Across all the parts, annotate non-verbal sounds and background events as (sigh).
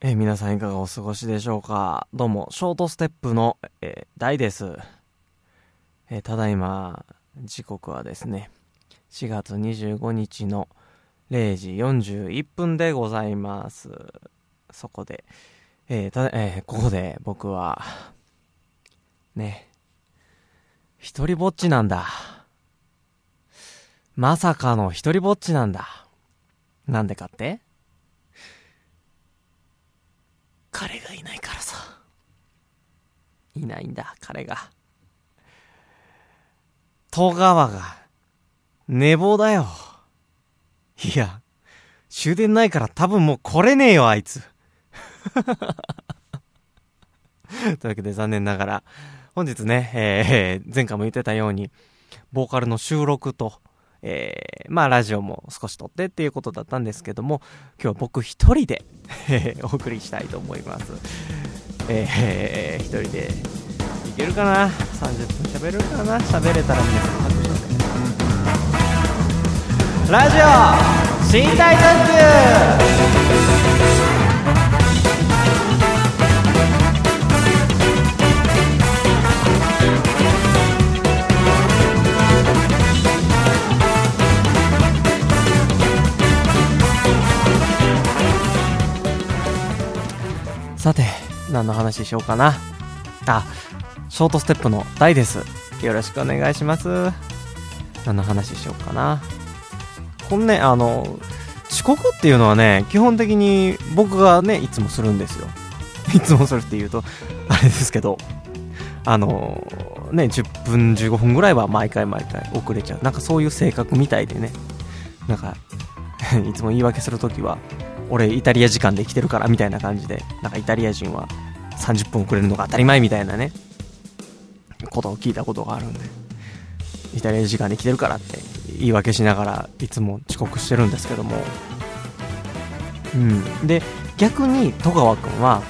えー皆さんいかがお過ごしでしょうか？どうも、ショートステップの、えー、大です。えーただいま、時刻はですね、4月25日の0時41分でございます。そこで、えただ、えここで僕は、ね、一人ぼっちなんだ。まさかの一人ぼっちなんだ。なんでかって？彼がいないからさ。いないんだ、彼が。戸川が、寝坊だよ。いや、終電ないから多分もう来れねえよ、あいつ。(laughs) というわけで残念ながら、本日ね、えー前回も言ってたように、ボーカルの収録と、えーまあラジオも少し撮ってっていうことだったんですけども、今日は僕一人で、(laughs) お送りしたいと思います。えー、一人でいけるかな ?30 分喋れるかな？喋れたら皆さん拍手をラジオ寝台特急さて、何の話しようかな。あ、ショートステップの大です。よろしくお願いします。何の話しようかな。このね、あの、遅刻っていうのはね、基本的に僕がね、いつもするんですよ。(laughs) いつもするって言うと、あれですけど、あの、ね、10分、15分ぐらいは毎回毎回遅れちゃう。なんかそういう性格みたいでね。なんか、(laughs) いつも言い訳するときは、俺イタリア時間で来てるからみたいな感じで、なんかイタリア人は30分遅れるのが当たり前みたいなね、ことを聞いたことがあるんで、イタリア時間で来てるからって言い訳しながらいつも遅刻してるんですけども、うん。で、逆に戸川くんは、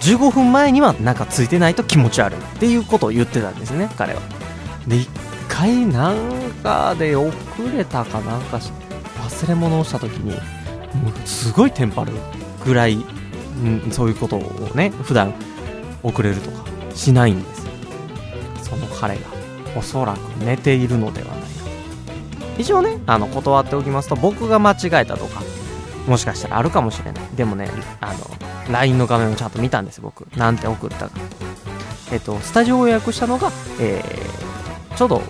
15分前にはなんかついてないと気持ち悪いっていうことを言ってたんですね、彼は。で、一回なんかで遅れたかなんか忘れ物をした時に、もうすごいテンパるぐらい、うん、そういうことをね、普段遅れるとかしないんですよ。その彼がおそらく寝ているのではないか。一応ね、あの、断っておきますと、僕が間違えたとか、もしかしたらあるかもしれない。でもね、あの、LINE の画面をちゃんと見たんです、僕。なんて送ったか。えっと、スタジオを予約したのが、えー、ちょうど、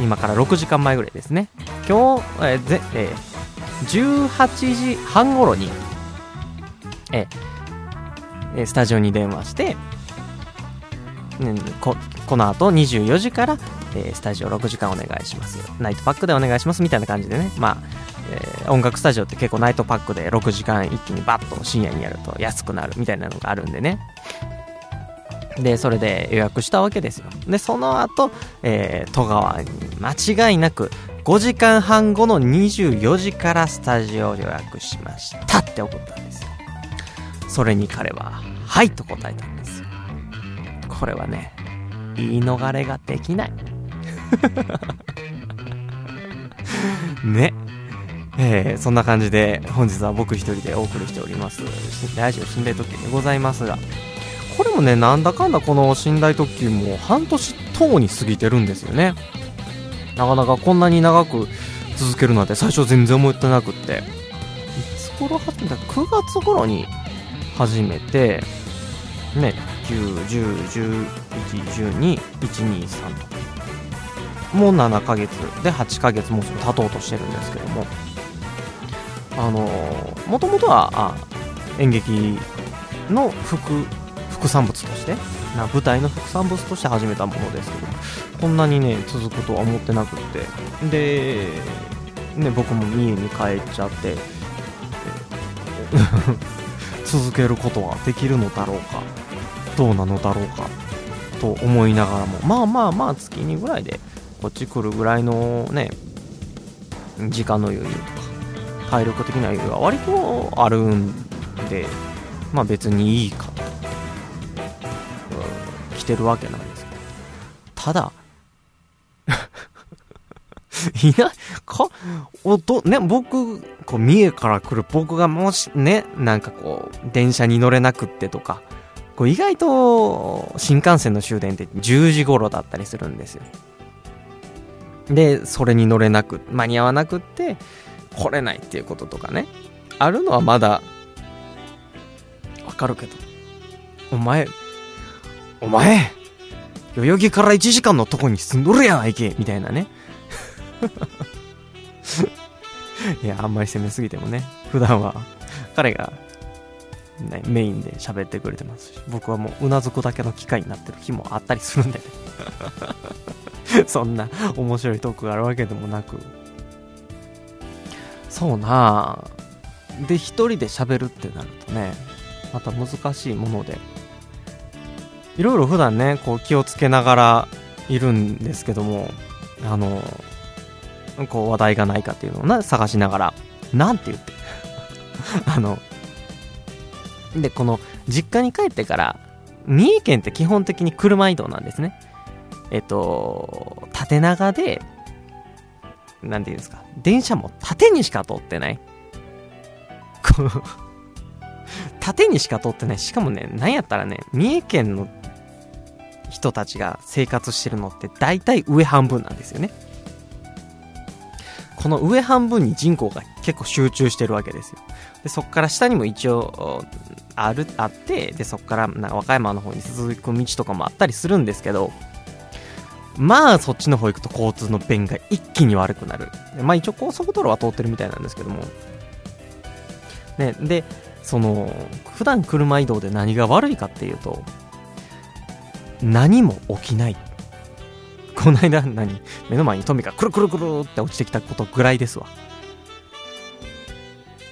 今から6時間前ぐらいですね。今日、えーぜえー18時半頃に、えスタジオに電話して、うんここの後24時から、えースタジオ6時間お願いしますナイトパックでお願いしますみたいな感じでね。まあ、えー音楽スタジオって結構ナイトパックで6時間一気にバッと深夜にやると安くなるみたいなのがあるんでね。でそれで予約したわけですよ。でその後、えー戸川に間違いなく5時間半後の24時からスタジオを予約しましたって送ったんですよ。それに彼は「はい」と答えたんですよ。これはね言い逃れができない。(laughs) ね。えーそんな感じで本日は僕一人でお送りしております。ラジオ寝台特急でございますが。これもねなんだかんだこの寝台特急も半年ともに過ぎてるんですよね。なかなかこんなに長く続けるなんて最初全然思ってなくっていつ頃始めた？9月頃に始めてね9。10。11。12。12。3ともう7ヶ月で8ヶ月もうすぐ経とうとしてるんですけどもあのもともとはあ演劇の副副産物としてな舞台の副産物として始めたものですけどこんなにね続くとは思ってなくって。で、ね、僕も三重に帰っちゃって (laughs) 続けることはできるのだろうかどうなのだろうかと思いながらもまあまあまあ月にぐらいでこっち来るぐらいのね時間の余裕とか体力的な余裕は割とあるんでまあ別にいいかてるわけなんですただ (laughs) いないかおと、ね、僕、こう、三重から来る僕がもし、ね、なんかこう、電車に乗れなくってとか、こう意外と、新幹線の終電って10時頃だったりするんですよ。で、それに乗れなく、間に合わなくって、来れないっていうこととかね。あるのはまだ、わかるけど。お前、お前、代々木から1時間のとこに住んどるやないけみたいなね。(laughs) いや、あんまり攻めすぎてもね、普段は彼が、ね、メインで喋ってくれてますし、僕はもううなずくだけの機会になってる日もあったりするんでね。(laughs) そんな面白いトークがあるわけでもなく。そうなぁ。で、一人で喋るってなるとね、また難しいもので、いろいろ普段ね、こう気をつけながらいるんですけども、あの、こう話題がないかっていうのをな、探しながら、なんて言って。(laughs) あの、で、この実家に帰ってから、三重県って基本的に車移動なんですね。えっと、縦長で、なんていうんですか、電車も縦にしか通ってない。(laughs) 縦にしか通ってない。しかもね、なんやったらね、三重県の人たちが生活してるのって大体上半分なんですよね。この上半分に人口が結構集中してるわけですよ。で、そこから下にも一応ある、あって、で、そこからな和歌山の方に続く道とかもあったりするんですけど、まあそっちの方行くと交通の便が一気に悪くなる。まあ一応高速道路は通ってるみたいなんですけども。ね、で、その、普段車移動で何が悪いかっていうと、何も起きない。この間何？目の前にトミがくるくるくるって落ちてきたことぐらいですわ。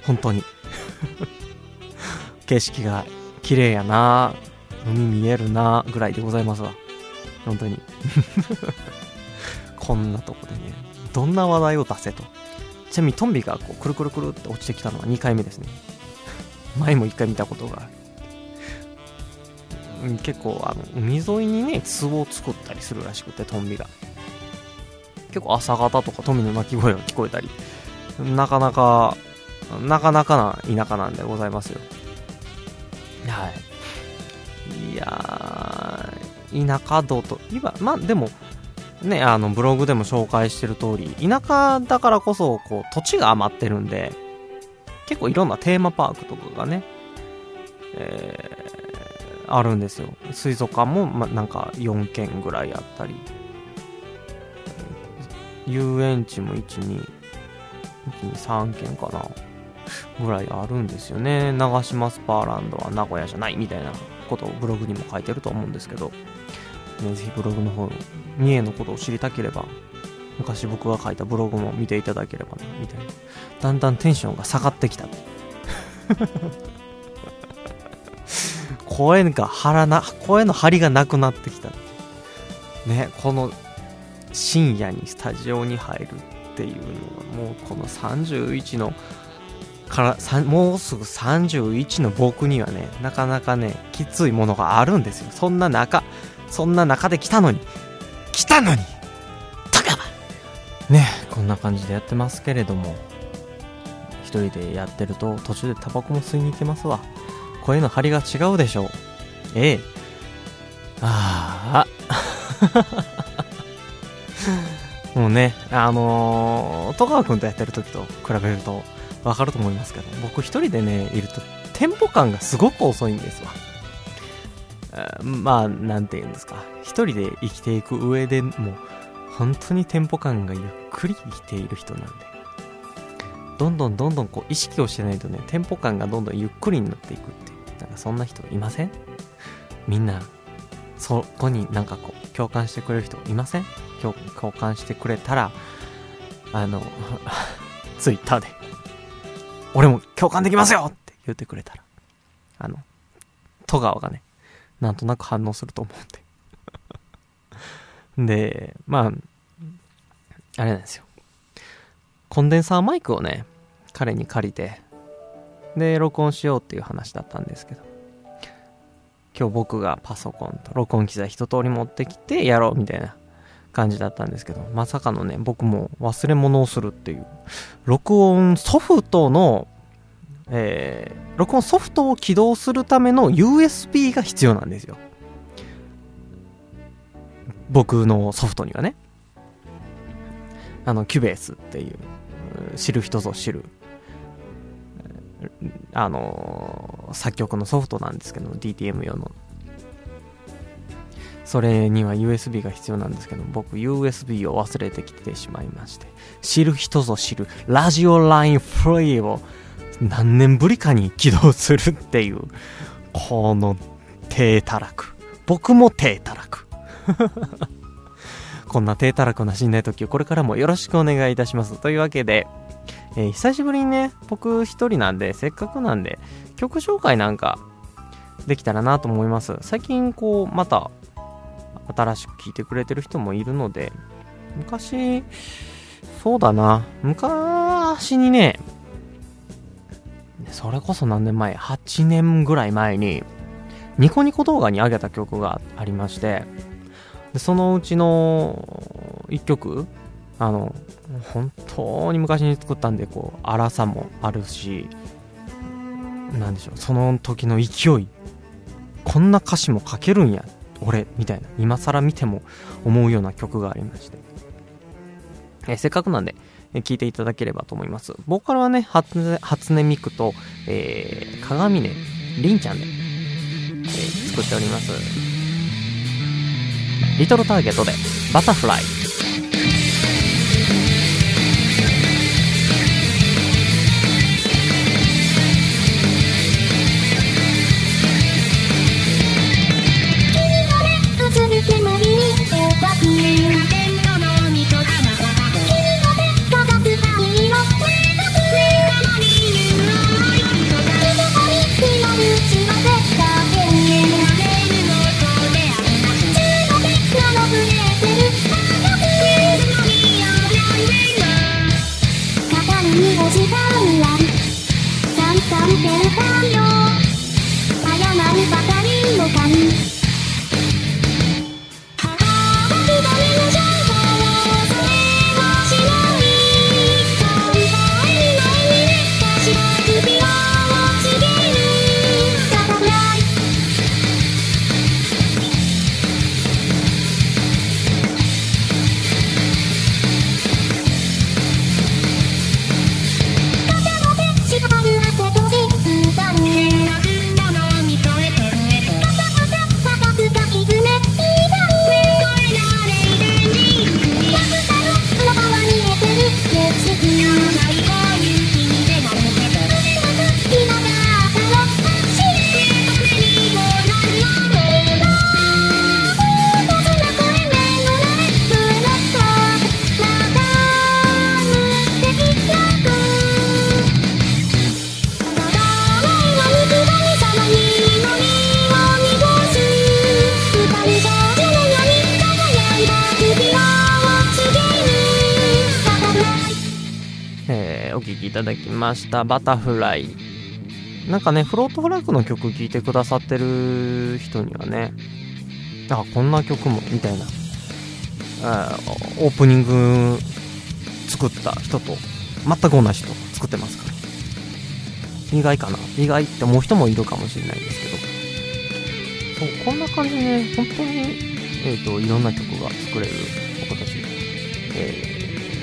本当に。(laughs) 景色が綺麗やな海見えるなぐらいでございますわ。本当に。(laughs) こんなとこでね、どんな話題を出せと。ちなみにトンビがこうくるくるくるって落ちてきたのは2回目ですね。前も1回見たことがある。結構あの海沿いにね巣を作ったりするらしくてトンビが。結構朝方とかトンビの鳴き声が聞こえたり。なかなかなかなかな田舎なんでございますよ。はい。いや田舎道と今まあでもねあのブログでも紹介してる通り田舎だからこそこう土地が余ってるんで結構いろんなテーマパークとかがね、えあるんですよ。水族館も、ま、なんか4軒ぐらいあったり。遊園地も1213軒かな。ぐらいあるんですよね。長島スパーランドは名古屋じゃないみたいなことをブログにも書いてると思うんですけど、ね、ぜひブログの方三重のことを知りたければ昔僕が書いたブログも見ていただければなみたいな。だんだんテンションが下がってきた。声が張らな、声の張りがなくなってきた。ね、この深夜にスタジオに入るっていうのはもうこの31のからもうすぐ31の僕にはねなかなかねきついものがあるんですよ。そんな中そんな中で来たのに来たのに高場ねこんな感じでやってますけれども一人でやってると途中でタバコも吸いに行けますわ。声の張りが違うでしょう。ええ。ああ。もうね、あのー、戸川君とやってる時と比べるとわかると思いますけど、僕一人でね、いるとテンポ感がすごく遅いんですわ。まあ、なんて言うんですか。一人で生きていく上でも、本当にテンポ感がゆっくり生きている人なんで。どんどんどんどんこう意識をしてないとね、テンポ感がどんどんゆっくりになっていくそんな人いません？みんな、そこになんかこう、共感してくれる人いません？共感してくれたら、あの、(laughs) ツイッターで、俺も共感できますよ！って言ってくれたら、あの、戸川がね、なんとなく反応すると思うんで。(laughs) で、まあ、あれなんですよ。コンデンサーマイクをね、彼に借りて、で、録音しようっていう話だったんですけど、今日僕がパソコンと録音機材一通り持ってきてやろうみたいな感じだったんですけど、まさかのね、僕も忘れ物をするっていう、録音ソフトの、えー、録音ソフトを起動するための USB が必要なんですよ。僕のソフトにはね。あの、キュベースっていう、知る人ぞ知る、あの、作曲のソフトなんですけど、DTM 用の。それには USB が必要なんですけど、僕 USB を忘れてきてしまいまして、知る人ぞ知るラジオラインフリーを何年ぶりかに起動するっていう、この低たらく。僕も低たらく。(laughs) こんな低たらくな信頼特急、これからもよろしくお願いいたします。というわけで、えー、久しぶりにね、僕一人なんで、せっかくなんで、曲紹介なんかできたらなと思います。最近こう、また新しく聴いてくれてる人もいるので、昔、そうだな、昔にね、それこそ何年前 ?8 年ぐらい前に、ニコニコ動画に上げた曲がありまして、でそのうちの1曲、あの、本当に昔に作ったんで、こう、荒さもあるし、なんでしょう、その時の勢い、こんな歌詞も書けるんや俺みたいな。今更見ても思うような曲がありまして、え、せっかくなんで聴いていただければと思います。ボーカルはね初音ミクと、えー、鏡ねりんちゃんで、えー、作っております。リトルターゲットでバタフライましたバタフライなんかねフロートフラッグの曲聴いてくださってる人にはねあこんな曲もみたいな。オープニング作った人と全く同じ人作ってますから。意外かな。意外って思う人もいるかもしれないですけど。そうこんな感じでね本当にえっ、ー、といろんな曲が作れる僕たち、えー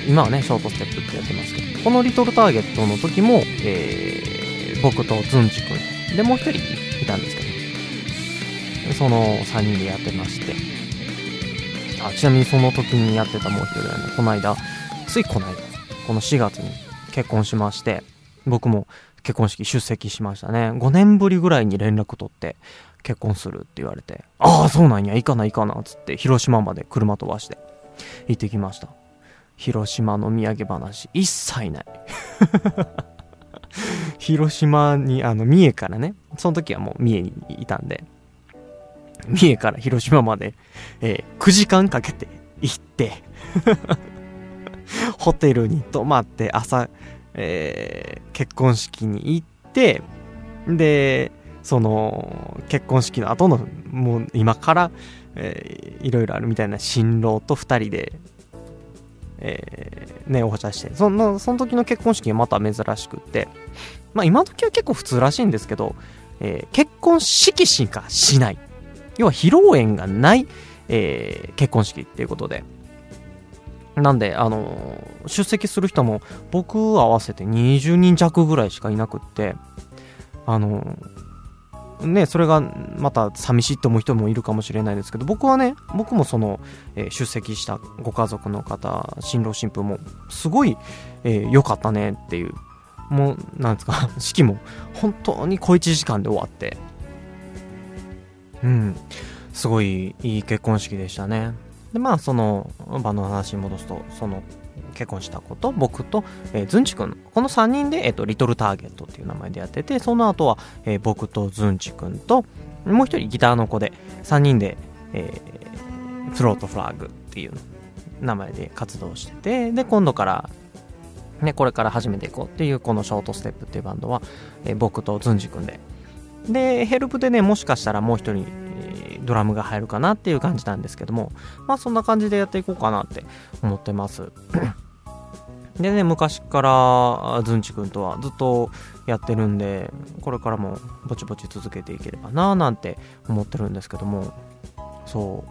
今はね、ショートステップってやってますけど、このリトルターゲットの時も、えー、僕とズンチ君、で、もう一人いたんですけど、その3人でやってまして、あ、ちなみにその時にやってたもう一人はね、この間、ついこの間、この4月に結婚しまして、僕も結婚式出席しましたね。5年ぶりぐらいに連絡取って、結婚するって言われて、ああ、そうなんや、行かな行かな、つって、広島まで車飛ばして、行ってきました。広島の土産話、一切ない。(laughs) 広島に、あの、三重からね、その時はもう三重にいたんで、三重から広島まで、えー、9時間かけて行って。(laughs) ホテルに泊まって朝、えー、結婚式に行って、で、その、結婚式の後のもう今から、えーいろいろあるみたいな新郎と2人で、えーね、お茶してそのその時の結婚式がまた珍しくって、まあ、今時は結構普通らしいんですけど、えー結婚式しかしない。要は披露宴がない、えー結婚式っていうことで。なんで、あのー出席する人も僕合わせて20人弱ぐらいしかいなくって、あのーね、それがまた寂しいって思う人もいるかもしれないですけど、僕はね、僕もその、えー出席したご家族の方、新郎新婦も、すごいえー、かったねっていう、もう、なんですか、(laughs) 式も本当に小1時間で終わって、うん、すごいいい結婚式でしたね。で、まあ、その場の話に戻すと、その結婚した子と僕と、えー、ズンチ君、この3人で、えっ、と、リトルターゲットっていう名前でやってて、その後は、えー僕とズンチ君と、もう一人ギターの子で、3人で、えーフロートフラッグっていう名前で活動してて、で、今度から、ね、これから始めていこうっていう、このショートステップっていうバンドは、えー僕とズンジ君で。で、ヘルプでね、もしかしたらもう一人、ドラムが入るかなっていう感じなんですけども、まあそんな感じでやっていこうかなって思ってます。(coughs) でね、昔からズンチ君とはずっとやってるんで、これからもぼちぼち続けていければなぁなんて思ってるんですけども、そ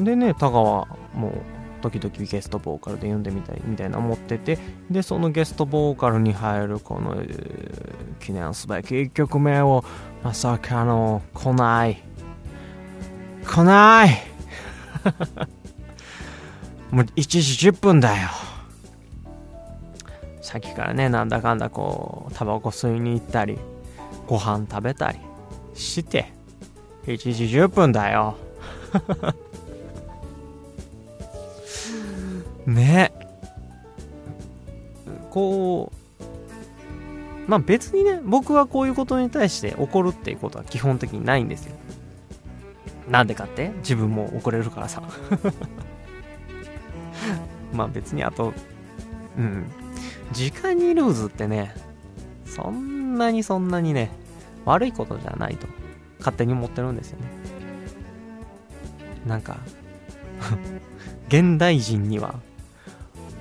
う。でね、田川も時々ゲストボーカルで呼んでみたいみたいな思ってて、で、そのゲストボーカルに入るこの、記念すべき1曲目をまさかの来ない。来ない (laughs) もう1時10分だよ。さっきからね、なんだかんだこう、タバコ吸いに行ったり、ご飯食べたりして、1時10分だよ。(laughs) ねこう、まあ別にね、僕はこういうことに対して怒るっていうことは基本的にないんですよ。なんでかって？自分も怒れるからさ。(laughs) まあ別にあと、うん。時間にルーズってね、そんなにそんなにね、悪いことじゃないと勝手に思ってるんですよね。なんか、(laughs) 現代人には、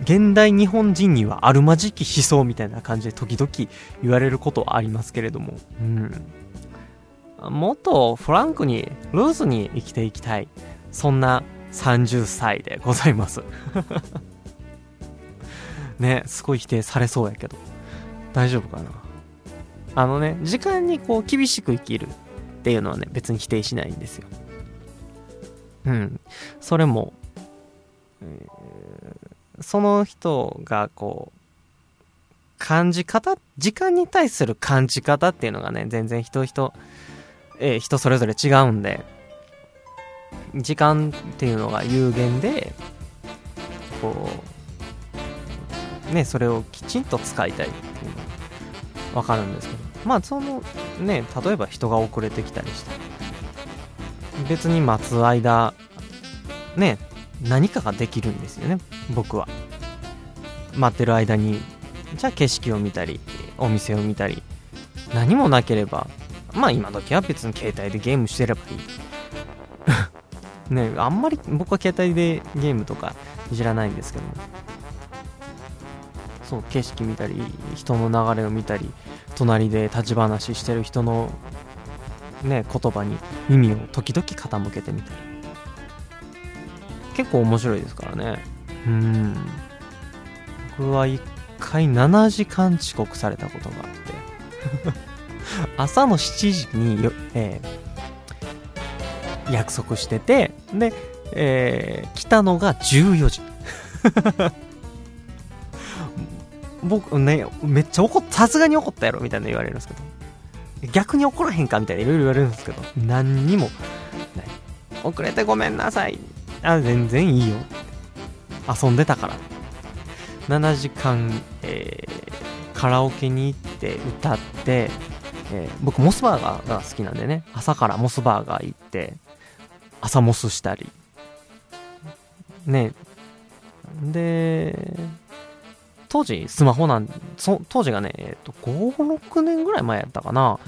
現代日本人にはあるまじき思想みたいな感じで時々言われることはありますけれども、うん。もっとフランクに、ルーズに生きていきたい。そんな30歳でございます。(laughs) ね、すごい否定されそうやけど。大丈夫かな？あのね、時間にこう厳しく生きるっていうのはね、別に否定しないんですよ。うん。それも、えーその人がこう、感じ方、時間に対する感じ方っていうのがね、全然人人、えー人それぞれ違うんで、時間っていうのが有限で、こう、ね、それをきちんと使いたいっていうのはわかるんですけど、まあその、ね、例えば人が遅れてきたりして、別に待つ間、ね、何かができるんですよね、僕は。待ってる間に、じゃあ景色を見たり、お店を見たり、何もなければ、まあ今時は別に携帯でゲームしてればいい。(laughs) ねあんまり僕は携帯でゲームとかいじらないんですけど。そう、景色見たり、人の流れを見たり、隣で立ち話してる人のね、言葉に耳を時々傾けてみたり。結構面白いですからね。うん。僕は一回7時間遅刻されたことがあって。朝の7時に、えー約束してて、で、えー来たのが14時。(laughs) 僕ね、めっちゃ怒った、さすがに怒ったやろみたいな言われるんですけど、逆に怒らへんかみたいないろいろ言われるんですけど、何にもない。遅れてごめんなさい。あ、全然いいよ。遊んでたから。7時間、えーカラオケに行って歌って、えー僕モスバーガーが好きなんでね、朝からモスバーガー行って、朝モスしたり。ね。で、当時スマホなん、そ当時がね、えっ、と、5、6年ぐらい前やったかな。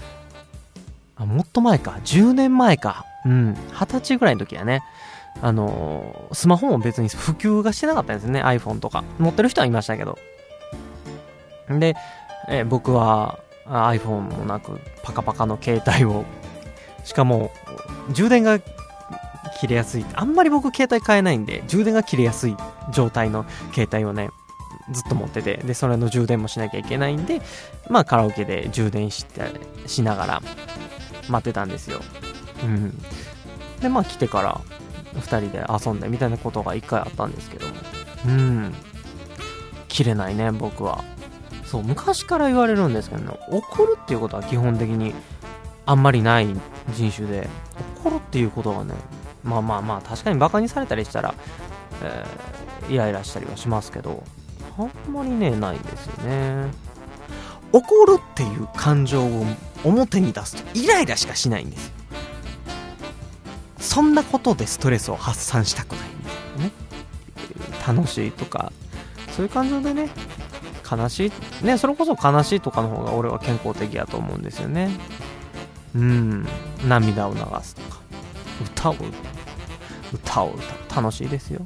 あもっと前か。10年前か。うん。二十歳ぐらいの時やね。あのースマホも別に普及がしてなかったんですね。iPhone とか。持ってる人はいましたけど。で、えー僕は iPhone もなくパカパカの携帯を。しかも充電が切れやすい。あんまり僕携帯変えないんで充電が切れやすい状態の携帯をねずっと持ってて。でそれの充電もしなきゃいけないんでまあカラオケで充電してしながら待ってたんですよ。うん。でまあ来てから2人で遊んでみたいなことが1回あったんですけども。うん。切れないね僕は。そう昔から言われるんですけどね怒るっていうことは基本的にあんまりない人種で怒るっていうことがねまあまあまあ確かにバカにされたりしたら、えーイライラしたりはしますけどあんまりねないんですよね。怒るっていう感情を表に出すとイライラしかしないんですよ。そんなことでストレスを発散したくないんですよね。楽しいとかそういう感情でね悲しいねそれこそ悲しいとかの方が俺は健康的やと思うんですよね。うん。涙を流すとか。歌を歌う。歌を歌う。楽しいですよ。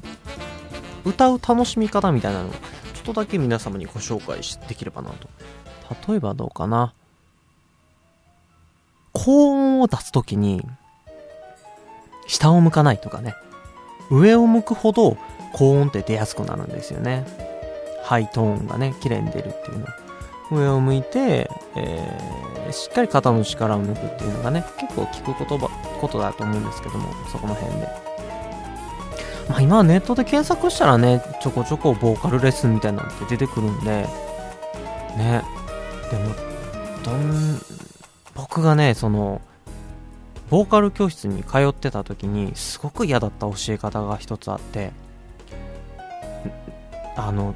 歌う楽しみ方みたいなのちょっとだけ皆様にご紹介できればなと。例えばどうかな。高音を出すときに下を向かないとかね。上を向くほど高音って出やすくなるんですよね。ハイトーンがね綺麗に出るっていうの。上を向いて、えーしっかり肩の力を抜くっていうのがね結構聞く言葉ことだと思うんですけどもそこの辺で。まあ今はネットで検索したらねちょこちょこボーカルレッスンみたいなのって出てくるんでね。でもどん僕がねそのボーカル教室に通ってた時にすごく嫌だった教え方が一つあってあの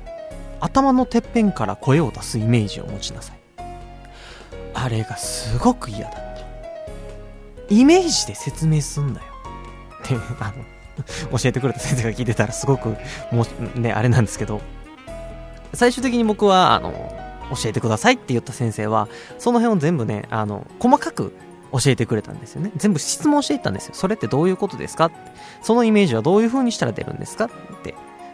頭のてっぺんから声を出すイメージを持ちなさい。あれがすごく嫌だったイメージで説明すんだよ。ってあの (laughs) 教えてくれた先生が聞いてたらすごくもうねあれなんですけど。最終的に僕はあの教えてくださいって言った先生はその辺を全部ねあの細かく教えてくれたんですよね。全部質問していったんですよ。それってどういうことですか？ってそのイメージはどういう風にしたら出るんですか？って。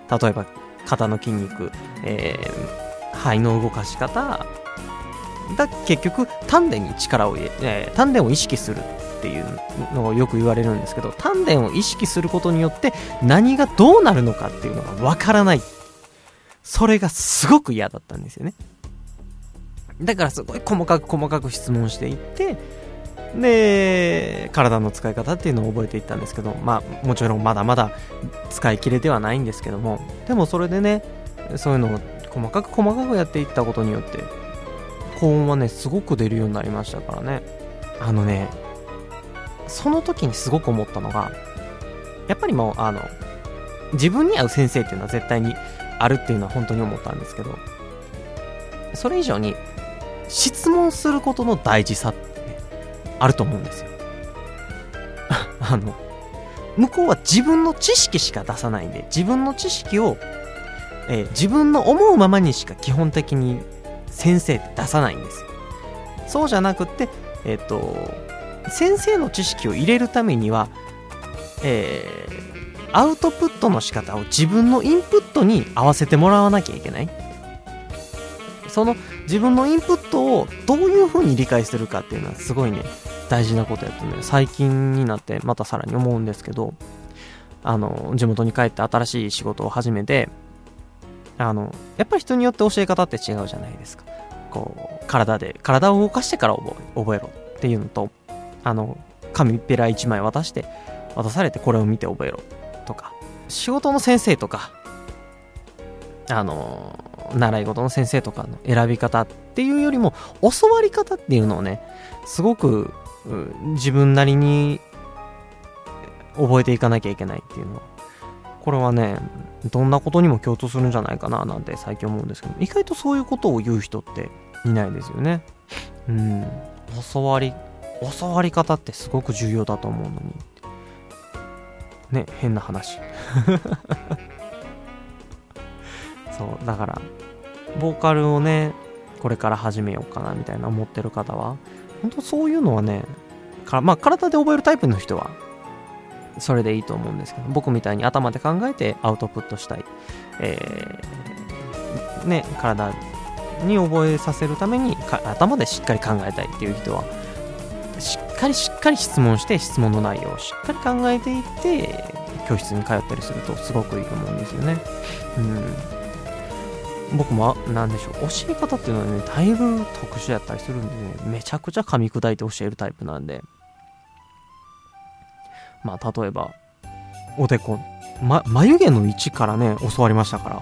例えば肩の筋肉、えー肺の動かし方だ結局丹田に力を入れ、えー丹田を意識するっていうのをよく言われるんですけど丹田を意識することによって何がどうなるのかっていうのがわからない。それがすごく嫌だったんですよね。だからすごい細かく細かく質問していってで体の使い方っていうのを覚えていったんですけどまあもちろんまだまだ使い切れてはないんですけどもでもそれでねそういうのを細かく細かくやっていったことによって高音はねすごく出るようになりましたからね。あのねその時にすごく思ったのがやっぱりもうあの自分に合う先生っていうのは絶対にあるっていうのは本当に思ったんですけどそれ以上に質問することの大事さってあると思うんですよ。(laughs) あの向こうは自分の知識しか出さないんで自分の知識を、えー自分の思うままにしか基本的に先生って出さないんですよ。そうじゃなくってえっ、と先生の知識を入れるためにはえーアウトプットの仕方を自分のインプットに合わせてもらわなきゃいけない。その自分のインプットをどういう風に理解するかっていうのはすごいね大事なことやとね最近になってまたさらに思うんですけどあの地元に帰って新しい仕事を始めてあのやっぱり人によって教え方って違うじゃないですか。こう体で体を動かしてから覚え覚えろっていうのとあの紙ペラ1枚渡して渡されてこれを見て覚えろとか仕事の先生とかあの習い事の先生とかの選び方っていうよりも教わり方っていうのをねすごく自分なりに覚えていかなきゃいけないっていうの。はこれはねどんなことにも共通するんじゃないかななんて最近思うんですけど。意外とそういうことを言う人っていないですよね。うん。教わり教わり方ってすごく重要だと思うのにね変な話。(laughs) そうだからボーカルをねこれから始めようかなみたいな思ってる方は本当そういうのはねかまあ、体で覚えるタイプの人は、それでいいと思うんですけど、僕みたいに頭で考えてアウトプットしたい。えー、ね、体に覚えさせるために頭でしっかり考えたいっていう人は、しっかりしっかり質問して質問の内容をしっかり考えていって教室に通ったりするとすごくいいと思うんですよね。うん。僕も、なんでしょう、教え方っていうのはね、だいぶ特殊やったりするんでね、めちゃくちゃ噛み砕いて教えるタイプなんで、まあ、例えば、おでこ、ま、眉毛の位置からね、教わりましたから、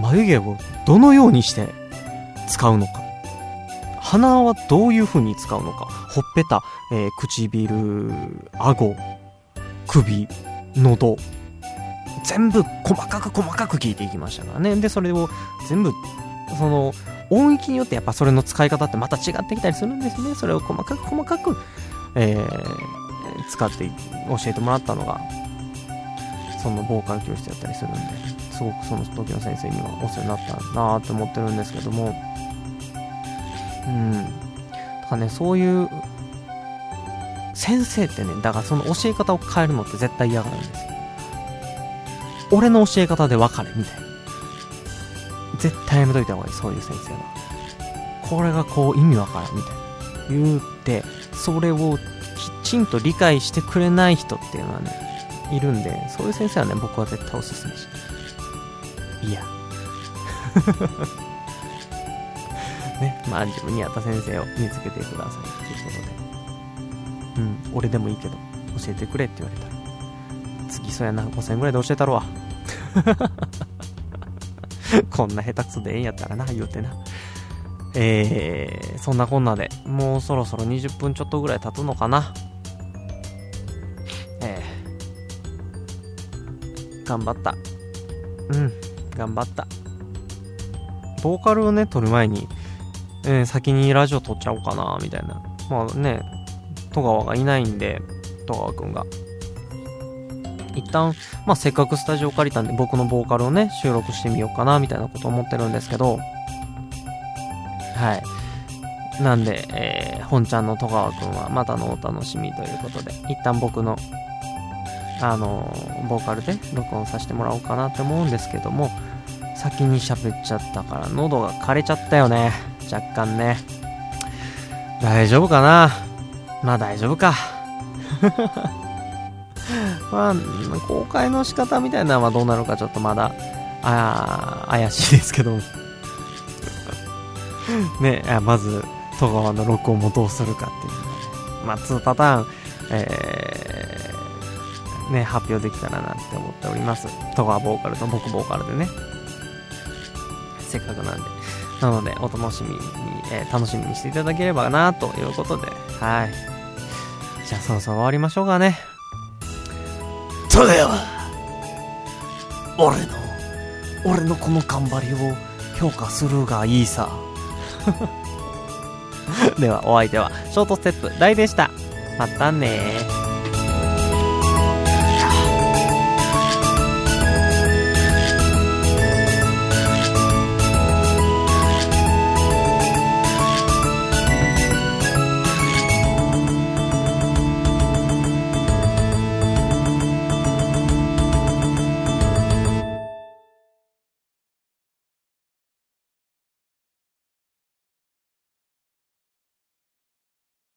眉毛をどのようにして使うのか。鼻はどういう風に使うのか。ほっぺた、えー、唇、顎、首、喉、全部細かく細かく聞いていきましたからね。で、それを全部、その、音域によってやっぱそれの使い方ってまた違ってきたりするんですね。それを細かく細かく、えー、使って教えてもらったのが、そのボーカル教室やったりするんで、すごくその時の先生にはお世話になったなって思ってるんですけども、うん。だからね、そういう先生ってね、だからその教え方を変えるのって絶対嫌がるんですよ。俺の教え方で分かれ、みたいな。絶対やめといた方がいい、そういう先生は。これがこう意味わからん、みたいな。言って、それをきちんと理解してくれない人っていうのはね、いるんで、そういう先生はね、僕は絶対おすすめしない。いや。(laughs) ね、まあ自分に合った先生を見つけてくださいということで。うん、俺でもいいけど、教えてくれって言われたら。次、そうやな、5000円ぐらいで教えたろわ。(laughs) こんな下手くそでええんやったらな、言うてな。えー、そんなこんなで、もうそろそろ20分ちょっとぐらい経つのかな。えー、頑張った。うん、頑張った。ボーカルをね、撮る前に、えー、先にラジオ撮っちゃおうかな、みたいな。まあね、戸川がいないんで、戸川くんが。一旦、まあ、せっかくスタジオ借りたんで、僕のボーカルをね、収録してみようかな、みたいなこと思ってるんですけど、はい。なんで、えー、本ちゃんの戸川くんはまたのお楽しみということで、一旦僕の、あの、ボーカルで録音させてもらおうかなって思うんですけども、先に喋っちゃったから喉が枯れちゃったよね。若干ね。大丈夫かな？まあ大丈夫か。まあ、公開の仕方みたいなのはどうなるかちょっとまだ、あ怪しいですけど。(laughs) ね、まず、戸川の録音もどうするかっていう。まあ、2パターン、えー、ね、発表できたらなって思っております。戸川ボーカルと僕ボーカルでね。せっかくなんで。なので、お楽しみに、えー、楽しみにしていただければな、ということで、はい。じゃあそろそろ終わりましょうかね。俺の、俺のこの頑張りを評価するがいいさ。(laughs) では、お相手は、ショートステップ大でした。またね